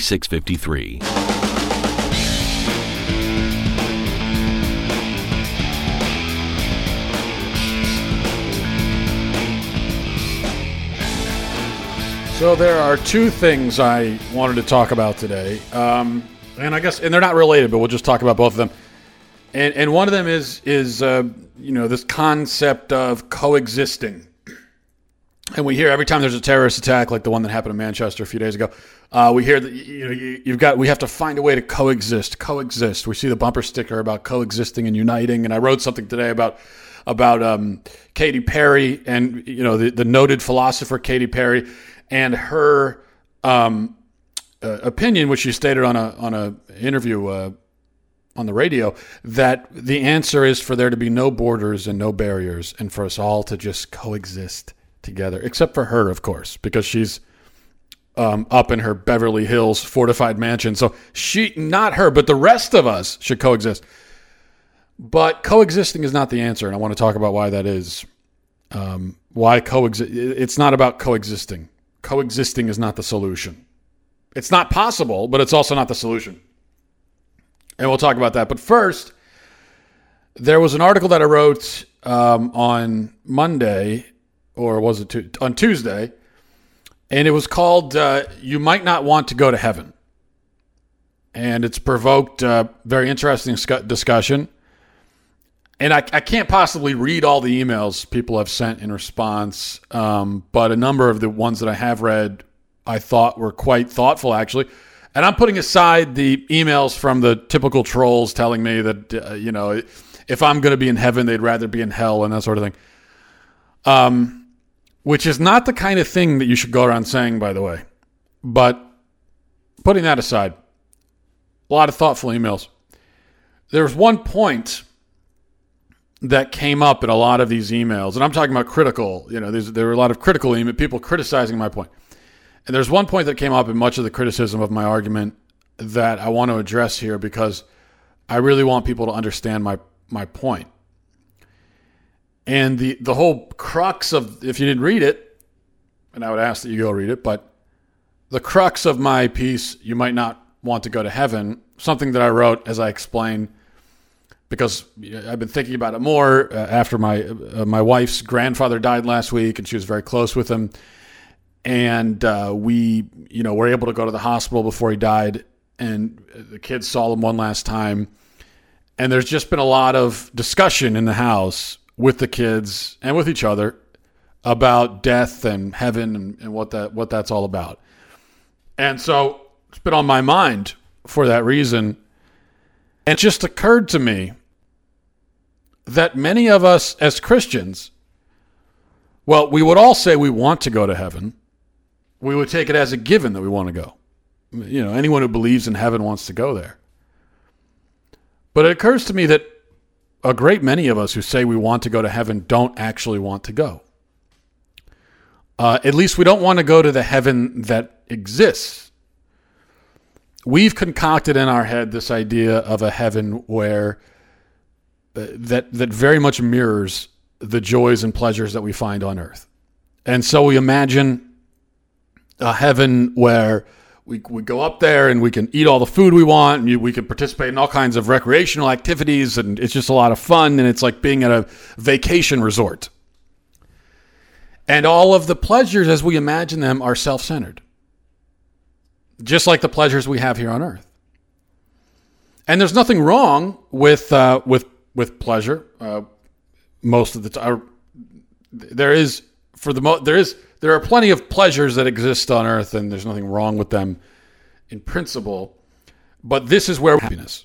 4653. So there are two things I wanted to talk about today, um, and I guess and they're not related, but we'll just talk about both of them. And and one of them is is uh, you know this concept of coexisting, and we hear every time there's a terrorist attack like the one that happened in Manchester a few days ago. Uh, we hear that you know you've got we have to find a way to coexist, coexist. We see the bumper sticker about coexisting and uniting, and I wrote something today about about um, Katy Perry and you know the, the noted philosopher Katy Perry and her um, uh, opinion, which she stated on a on a interview uh, on the radio, that the answer is for there to be no borders and no barriers, and for us all to just coexist together, except for her, of course, because she's um, up in her Beverly Hills fortified mansion. So she, not her, but the rest of us should coexist. But coexisting is not the answer, and I want to talk about why that is. Um, why coexist? It's not about coexisting. Coexisting is not the solution. It's not possible, but it's also not the solution. And we'll talk about that. But first, there was an article that I wrote um, on Monday, or was it on Tuesday? and it was called uh, "You Might Not Want to Go to Heaven," and it's provoked a uh, very interesting discussion. And I, I, can't possibly read all the emails people have sent in response, um, but a number of the ones that I have read, I thought were quite thoughtful, actually. And I'm putting aside the emails from the typical trolls telling me that uh, you know if I'm going to be in heaven, they'd rather be in hell and that sort of thing. Um, which is not the kind of thing that you should go around saying, by the way. But putting that aside, a lot of thoughtful emails. There's one point that came up in a lot of these emails, and I'm talking about critical. You know, there were a lot of critical email people criticizing my point. And there's one point that came up in much of the criticism of my argument that I want to address here because I really want people to understand my my point. And the, the whole crux of, if you didn't read it, and I would ask that you go read it, but the crux of my piece, you might not want to go to heaven, something that I wrote as I explained, because I've been thinking about it more uh, after my uh, my wife's grandfather died last week, and she was very close with him, and uh, we, you know, were able to go to the hospital before he died, and the kids saw him one last time, and there's just been a lot of discussion in the house with the kids and with each other about death and heaven and, and what that what that's all about. And so it's been on my mind for that reason. And it just occurred to me that many of us as Christians, well, we would all say we want to go to heaven. We would take it as a given that we want to go. You know, anyone who believes in heaven wants to go there. But it occurs to me that a great many of us who say we want to go to heaven don't actually want to go. Uh, at least we don't want to go to the heaven that exists. We've concocted in our head this idea of a heaven where uh, that that very much mirrors the joys and pleasures that we find on earth. And so we imagine a heaven where we, we go up there and we can eat all the food we want and you, we can participate in all kinds of recreational activities and it's just a lot of fun and it's like being at a vacation resort And all of the pleasures as we imagine them are self centered, just like the pleasures we have here on earth. And there's nothing wrong with, uh, with, with pleasure uh, most of the time. There is, for the mo- there is, there are plenty of pleasures that exist on earth, and there's nothing wrong with them in principle. But this is where happiness.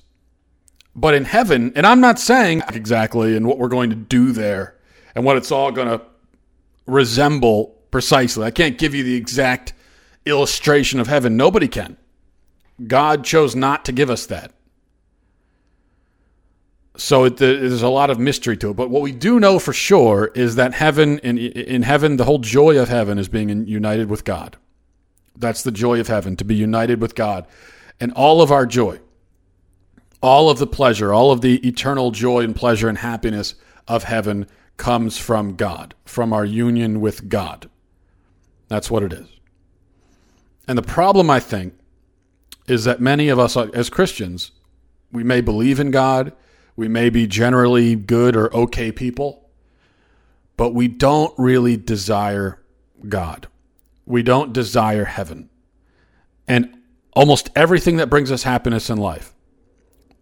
But in heaven, and I'm not saying exactly and what we're going to do there and what it's all going to resemble precisely. I can't give you the exact illustration of heaven. Nobody can. God chose not to give us that. So it, there's a lot of mystery to it. But what we do know for sure is that heaven, in, in heaven, the whole joy of heaven is being united with God. That's the joy of heaven, to be united with God. And all of our joy, all of the pleasure, all of the eternal joy and pleasure and happiness of heaven comes from God, from our union with God. That's what it is. And the problem, I think, is that many of us as Christians, we may believe in God, we may be generally good or okay people, but we don't really desire God. We don't desire heaven. And almost everything that brings us happiness in life,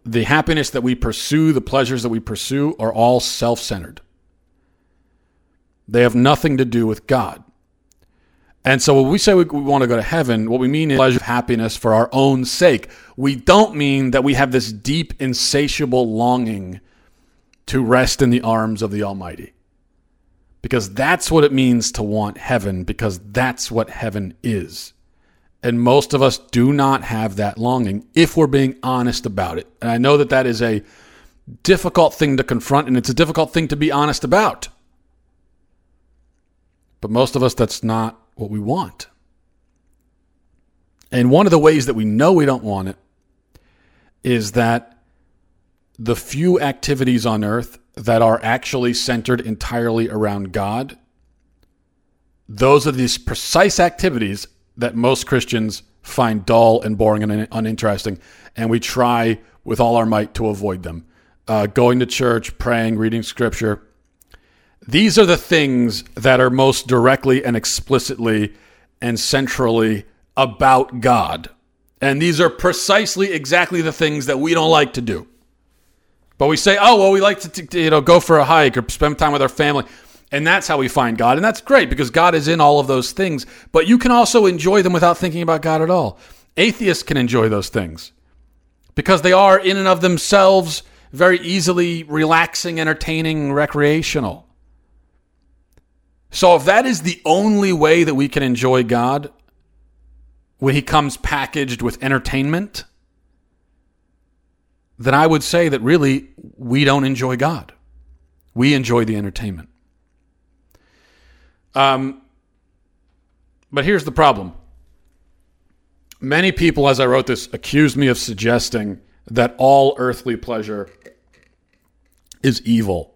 the happiness that we pursue, the pleasures that we pursue, are all self centered. They have nothing to do with God. And so when we say we, we, want to go to heaven, what we mean is pleasure, happiness for our own sake. We don't mean that we have this deep, insatiable longing to rest in the arms of the Almighty. Because that's what it means to want heaven, because that's what heaven is. And most of us do not have that longing if we're being honest about it. And I know that that is a difficult thing to confront, and it's a difficult thing to be honest about. But most of us, that's not what we want. And one of the ways that we know we don't want it is that the few activities on earth that are actually centered entirely around God, those are these precise activities that most Christians find dull and boring and uninteresting, and we try with all our might to avoid them. Uh, going to church, praying, reading scripture, these are the things that are most directly and explicitly and centrally about God. And these are precisely exactly the things that we don't like to do. But we say, oh, well, we like to, to you know, go for a hike or spend time with our family. And that's how we find God. And that's great because God is in all of those things. But you can also enjoy them without thinking about God at all. Atheists can enjoy those things because they are, in and of themselves, very easily relaxing, entertaining, recreational. So if that is the only way that we can enjoy God, when he comes packaged with entertainment, then I would say that really we don't enjoy God. We enjoy the entertainment. Um, but here's the problem. Many people, as I wrote this, accused me of suggesting that all earthly pleasure is evil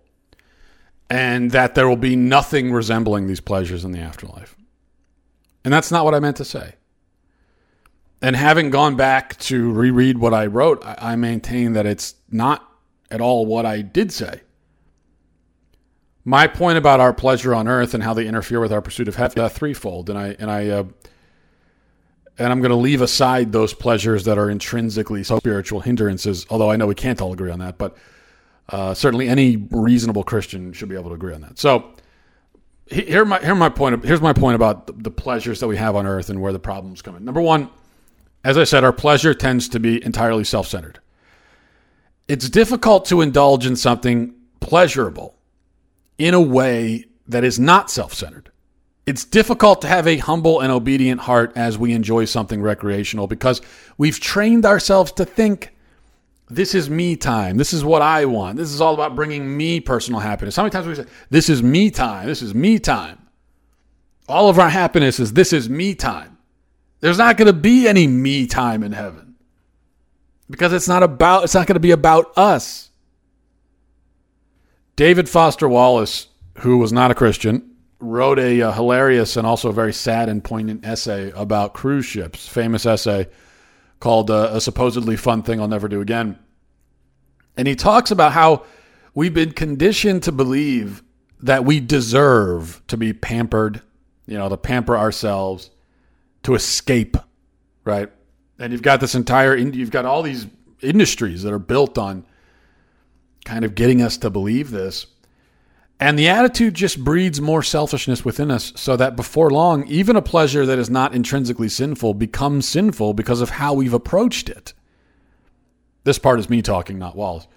and that there will be nothing resembling these pleasures in the afterlife. And that's not what I meant to say. And having gone back to reread what I wrote, I, maintain that it's not at all what I did say. My point about our pleasure on earth and how they interfere with our pursuit of heaven, uh, threefold, and I and I uh, and I'm going to leave aside those pleasures that are intrinsically spiritual hindrances. Although I know we can't all agree on that, but uh, certainly, any reasonable Christian should be able to agree on that. So, here my here my point. Here's my point about the pleasures that we have on earth and where the problems come in. Number one, as I said, our pleasure tends to be entirely self-centered. It's difficult to indulge in something pleasurable in a way that is not self-centered. It's difficult to have a humble and obedient heart as we enjoy something recreational because we've trained ourselves to think this is me time. This is what I want. This is all about bringing me personal happiness. How many times we say, this is me time. This is me time. All of our happiness is this is me time. There's not going to be any me time in heaven because it's not about, it's not going to be about us. David Foster Wallace, who was not a Christian, wrote a, a hilarious and also very sad and poignant essay about cruise ships, famous essay called uh, A Supposedly Fun Thing I'll Never Do Again. And he talks about how we've been conditioned to believe that we deserve to be pampered, you know, to pamper ourselves, to escape, right? And you've got this entire, you've got all these industries that are built on kind of getting us to believe this. And the attitude just breeds more selfishness within us so that before long, even a pleasure that is not intrinsically sinful becomes sinful because of how we've approached it. This part is me talking, not Wallace.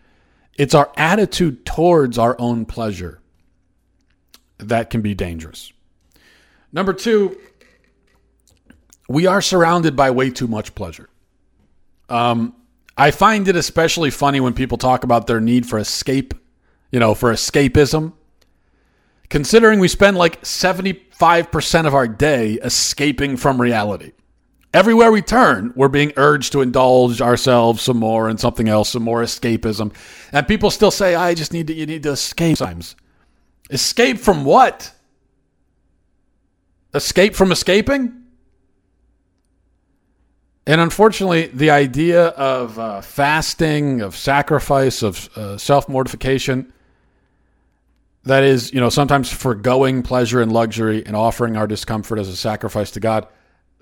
It's our attitude towards our own pleasure that can be dangerous. Number two, we are surrounded by way too much pleasure. Um, I find it especially funny when people talk about their need for escape, you know, for escapism. Considering we spend like 75% of our day escaping from reality. Everywhere we turn, we're being urged to indulge ourselves some more and something else, some more escapism. And people still say, I just need to, you need to escape sometimes. Escape from what? Escape from escaping? And unfortunately, the idea of uh, fasting, of sacrifice, of uh, self mortification, that is, you know, sometimes foregoing pleasure and luxury and offering our discomfort as a sacrifice to God.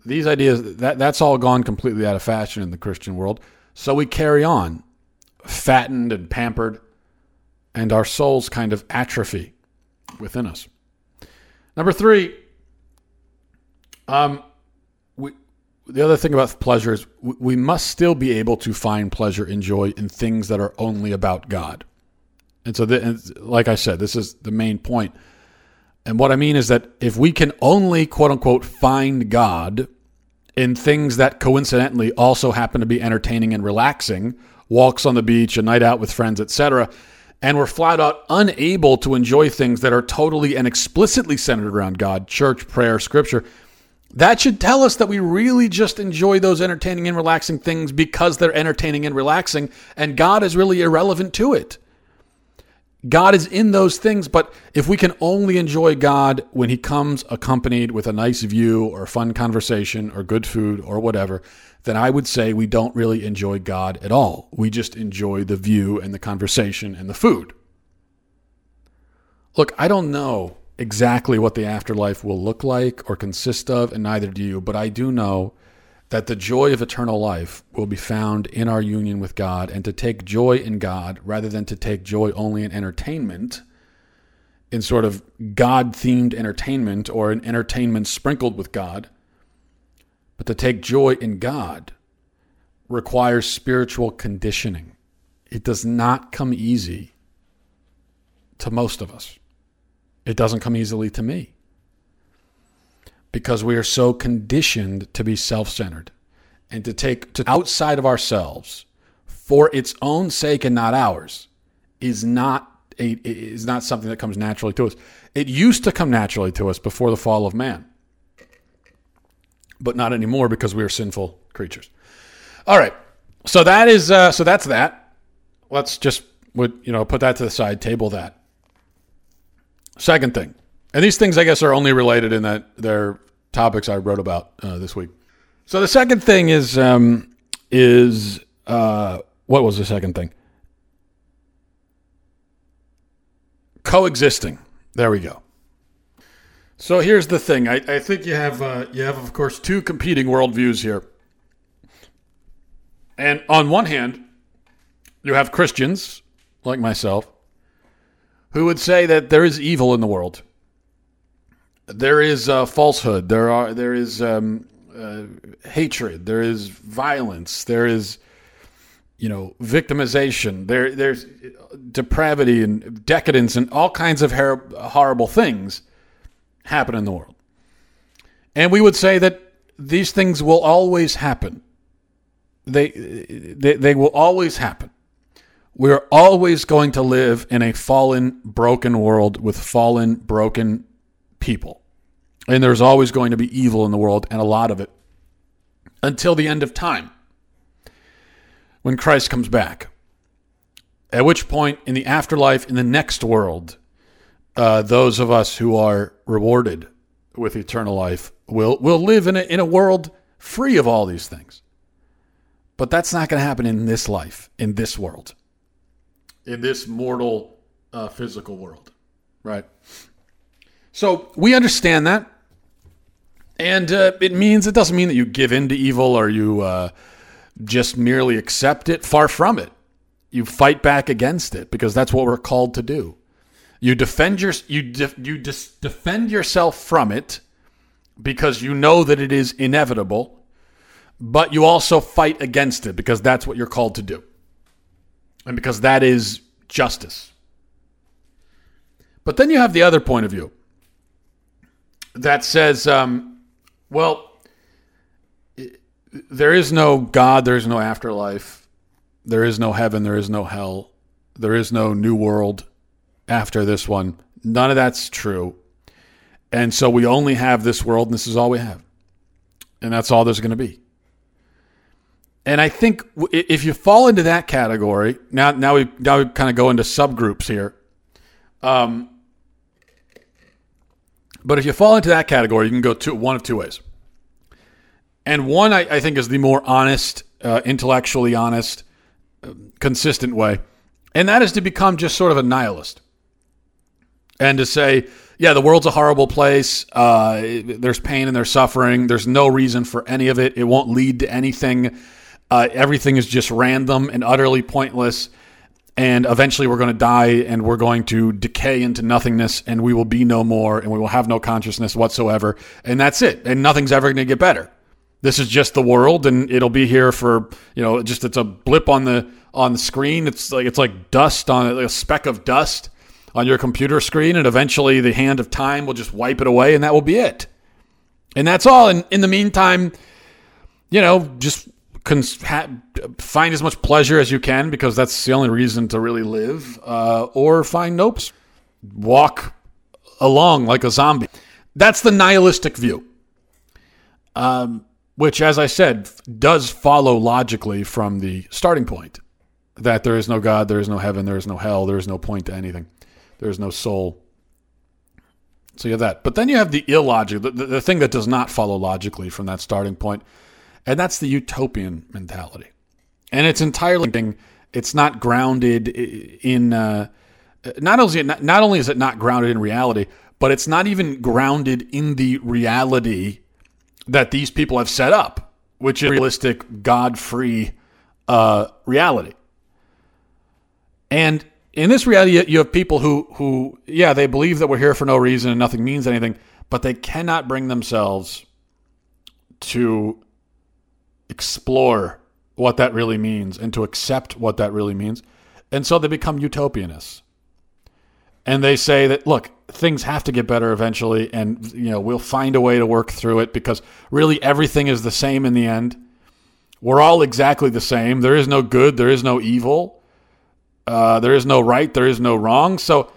These ideas, that, that's all gone completely out of fashion in the Christian world. So we carry on, fattened and pampered, and our souls kind of atrophy within us. Number three, um, we, the other thing about pleasure is we must still be able to find pleasure and joy in things that are only about God. And so, the, and like I said, this is the main point. And what I mean is that if we can only, quote unquote, find God in things that coincidentally also happen to be entertaining and relaxing, walks on the beach, a night out with friends, etc., and we're flat out unable to enjoy things that are totally and explicitly centered around God, church, prayer, scripture, that should tell us that we really just enjoy those entertaining and relaxing things because they're entertaining and relaxing, and God is really irrelevant to it. God is in those things, but if we can only enjoy God when He comes accompanied with a nice view or fun conversation or good food or whatever, then I would say we don't really enjoy God at all. We just enjoy the view and the conversation and the food. Look, I don't know exactly what the afterlife will look like or consist of, and neither do you, but I do know that the joy of eternal life will be found in our union with God, and to take joy in God rather than to take joy only in entertainment, in sort of God themed entertainment or an entertainment sprinkled with God, but to take joy in God requires spiritual conditioning. It does not come easy to most of us. It doesn't come easily to me because we are so conditioned to be self-centered and to take to outside of ourselves for its own sake and not ours is not a, is not something that comes naturally to us. It used to come naturally to us before the fall of man, but not anymore because we are sinful creatures. All right, so that is uh, so that's that. Let's just would you know put that to the side, table that. Second thing, and these things, I guess, are only related in that they're topics I wrote about uh, this week. So the second thing is um, is uh, what was the second thing? Coexisting. There we go. So here's the thing. I, I think you have uh, you have of course two competing worldviews here. And on one hand, you have Christians like myself who would say that there is evil in the world there is uh, falsehood. There are there is um, uh, hatred. There is violence. There is you know victimization. There there's depravity and decadence and all kinds of her- horrible things happen in the world. And we would say that these things will always happen. They they, they will always happen. We're always going to live in a fallen, broken world with fallen, broken people. And there's always going to be evil in the world, and a lot of it, until the end of time when Christ comes back. At which point, in the afterlife, in the next world, uh, those of us who are rewarded with eternal life will, will live in a, in a world free of all these things. But that's not going to happen in this life, in this world, in this mortal uh, physical world. Right. So we understand that. And uh, it means, it doesn't mean that you give in to evil or you uh, just merely accept it. Far from it. You fight back against it because that's what we're called to do. You defend your you you dis- defend yourself from it because you know that it is inevitable, but you also fight against it because that's what you're called to do. And because that is justice. But then you have the other point of view that says, um, well, there is no God, there is no afterlife there is no heaven, there is no hell, there is no new world after this one. None of that's true. And so we only have this world, and this is all we have. And that's all there's going to be. And I think if you fall into that category, now now we now we kind of go into subgroups here. Um, but if you fall into that category, you can go two, one of two ways. And one I, I think is the more honest, uh, intellectually honest, consistent way, and that is to become just sort of a nihilist and to say, yeah, the world's a horrible place. Uh, there's pain and there's suffering. There's no reason for any of it. It won't lead to anything. Uh, everything is just random and utterly pointless. And eventually we're going to die and we're going to decay into nothingness and we will be no more and we will have no consciousness whatsoever. And that's it. And nothing's ever going to get better this is just the world and it'll be here for you know just it's a blip on the on the screen it's like it's like dust on like a speck of dust on your computer screen and eventually the hand of time will just wipe it away and that will be it and that's all and in the meantime you know just cons- ha- find as much pleasure as you can because that's the only reason to really live uh, or find nopes walk along like a zombie that's the nihilistic view um, which, as I said, does follow logically from the starting point that there is no God, there is no heaven, there is no hell, there is no point to anything, there is no soul. So you have that. But then you have the illogic, the, the, the thing that does not follow logically from that starting point, and that's the utopian mentality. And it's entirely, it's not grounded in, uh, not, only, not only is it not grounded in reality, but it's not even grounded in the reality that these people have set up, which is realistic, God free uh, reality. And in this reality, you have people who, who, yeah, they believe that we're here for no reason and nothing means anything, but they cannot bring themselves to explore what that really means and to accept what that really means. And so they become utopianists. And they say that, look, things have to get better eventually and you know we'll find a way to work through it because really everything is the same in the end. We're all exactly the same. There is no good. There is no evil. Uh, there is no right. There is no wrong. So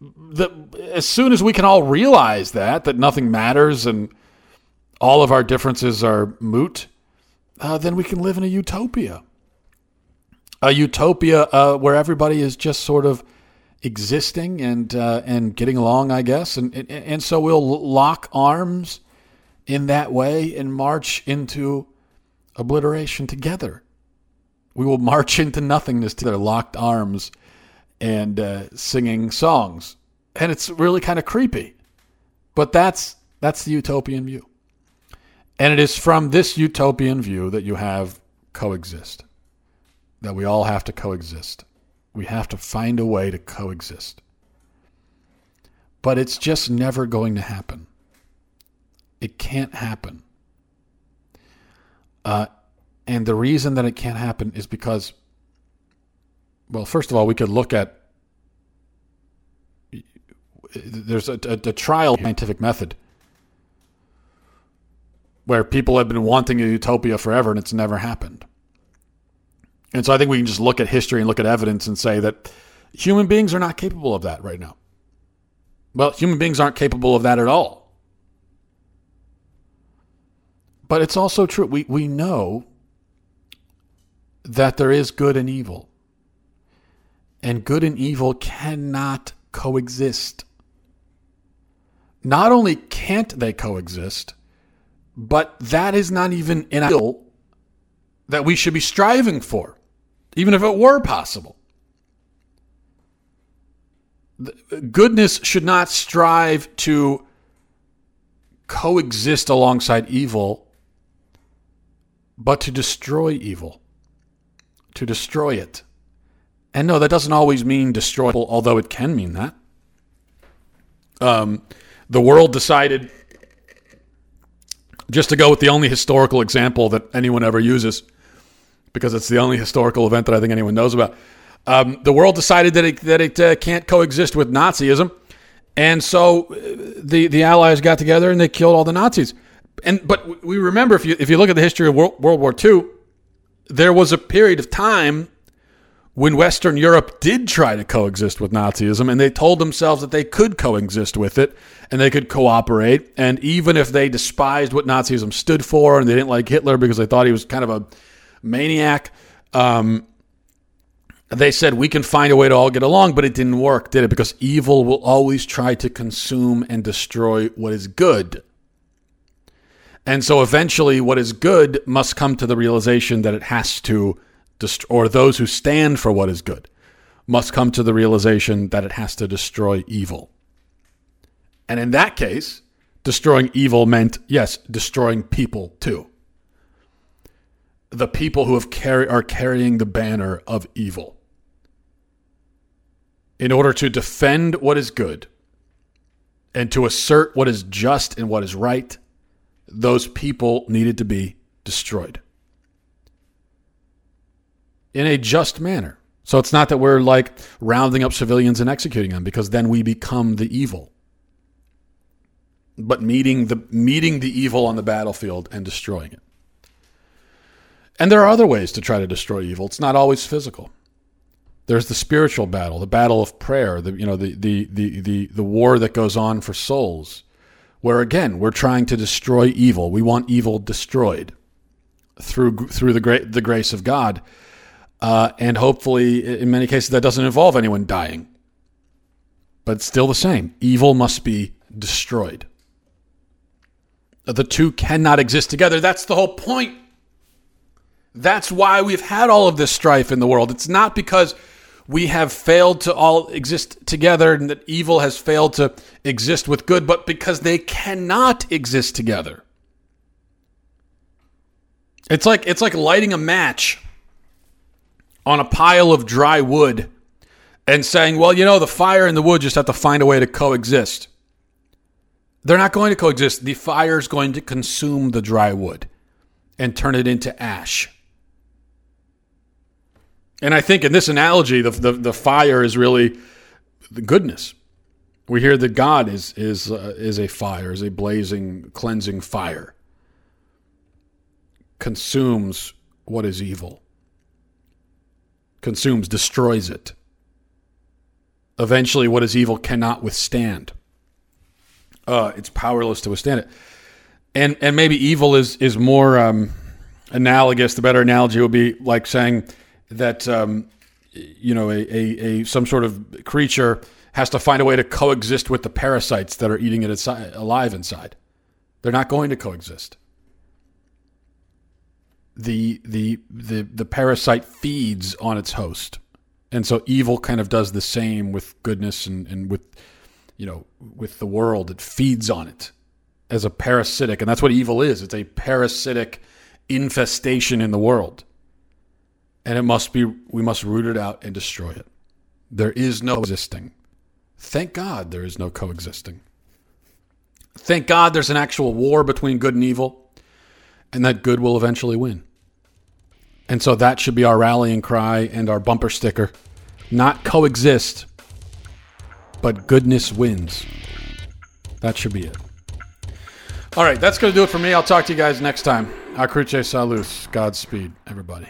the, as soon as we can all realize that that nothing matters and all of our differences are moot uh, then we can live in a utopia. A utopia uh, where everybody is just sort of existing and uh, and getting along, I guess, and, and and so we'll lock arms in that way and march into obliteration together. We will march into nothingness together, locked arms, and uh, singing songs, and it's really kind of creepy, but that's that's the utopian view, and it is from this utopian view that you have coexist, that we all have to coexist. We have to find a way to coexist. But it's just never going to happen. It can't happen. Uh, and the reason that it can't happen is because, well, first of all, we could look at there's a, a, a trial scientific method where people have been wanting a utopia forever and it's never happened. And so I think we can just look at history and look at evidence and say that human beings are not capable of that right now. Well, human beings aren't capable of that at all. But it's also true. We, we know that there is good and evil. And good and evil cannot coexist. Not only can't they coexist, but that is not even an ideal that we should be striving for even if it were possible. goodness should not strive to coexist alongside evil, but to destroy evil, to destroy it. And no, that doesn't always mean destroy, although it can mean that. Um, the world decided, just to go with the only historical example that anyone ever uses, because it's the only historical event that I think anyone knows about. Um, the world decided that it, that it uh, can't coexist with Nazism, and so uh, the the Allies got together and they killed all the Nazis. And but we remember if you if you look at the history of World, World War II, there was a period of time when Western Europe did try to coexist with Nazism, and they told themselves that they could coexist with it and they could cooperate. And even if they despised what Nazism stood for and they didn't like Hitler because they thought he was kind of a maniac, um, they said we can find a way to all get along, but it didn't work, did it? Because evil will always try to consume and destroy what is good. And so eventually, what is good must come to the realization that it has to destroy, or those who stand for what is good must come to the realization that it has to destroy evil. And in that case, destroying evil meant, yes, destroying people too. The people who have are carrying the banner of evil. In order to defend what is good and to assert what is just and what is right, those people needed to be destroyed in a just manner. So it's not that we're like rounding up civilians and executing them because then we become the evil. But meeting the meeting the evil on the battlefield and destroying it. And there are other ways to try to destroy evil. It's not always physical. There's the spiritual battle, the battle of prayer, the you know the the the the, the war that goes on for souls, where again we're trying to destroy evil. We want evil destroyed through through the great the grace of God uh, and hopefully, in many cases, that doesn't involve anyone dying. But still the same. Evil must be destroyed. The two cannot exist together. That's the whole point. That's why we've had all of this strife in the world. It's not because we have failed to all exist together and that evil has failed to exist with good, but because they cannot exist together. It's like it's like lighting a match on a pile of dry wood and saying, well, you know, the fire and the wood just have to find a way to coexist. They're not going to coexist. The fire is going to consume the dry wood and turn it into ash. And I think in this analogy, the, the, the fire is really the goodness. We hear that God is, is, uh, is a fire, is a blazing, cleansing fire, consumes what is evil consumes destroys it. Eventually, what is evil cannot withstand. Uh, it's powerless to withstand it. And and maybe evil is is more um, analogous. The better analogy would be like saying that um, you know a, a, a some sort of creature has to find a way to coexist with the parasites that are eating it inside, alive inside. They're not going to coexist the the the the parasite feeds on its host. And so evil kind of does the same with goodness and, and with you know with the world. It feeds on it as a parasitic. And that's what evil is. It's a parasitic infestation in the world. And it must be we must root it out and destroy it. There is no existing. Thank god there is no coexisting. Thank god there's an actual war between good and evil and that good will eventually win. And so that should be our rallying cry and our bumper sticker. Not coexist, but goodness wins. That should be it. All right, that's going to do it for me. I'll talk to you guys next time. A cruce salus. Godspeed, everybody.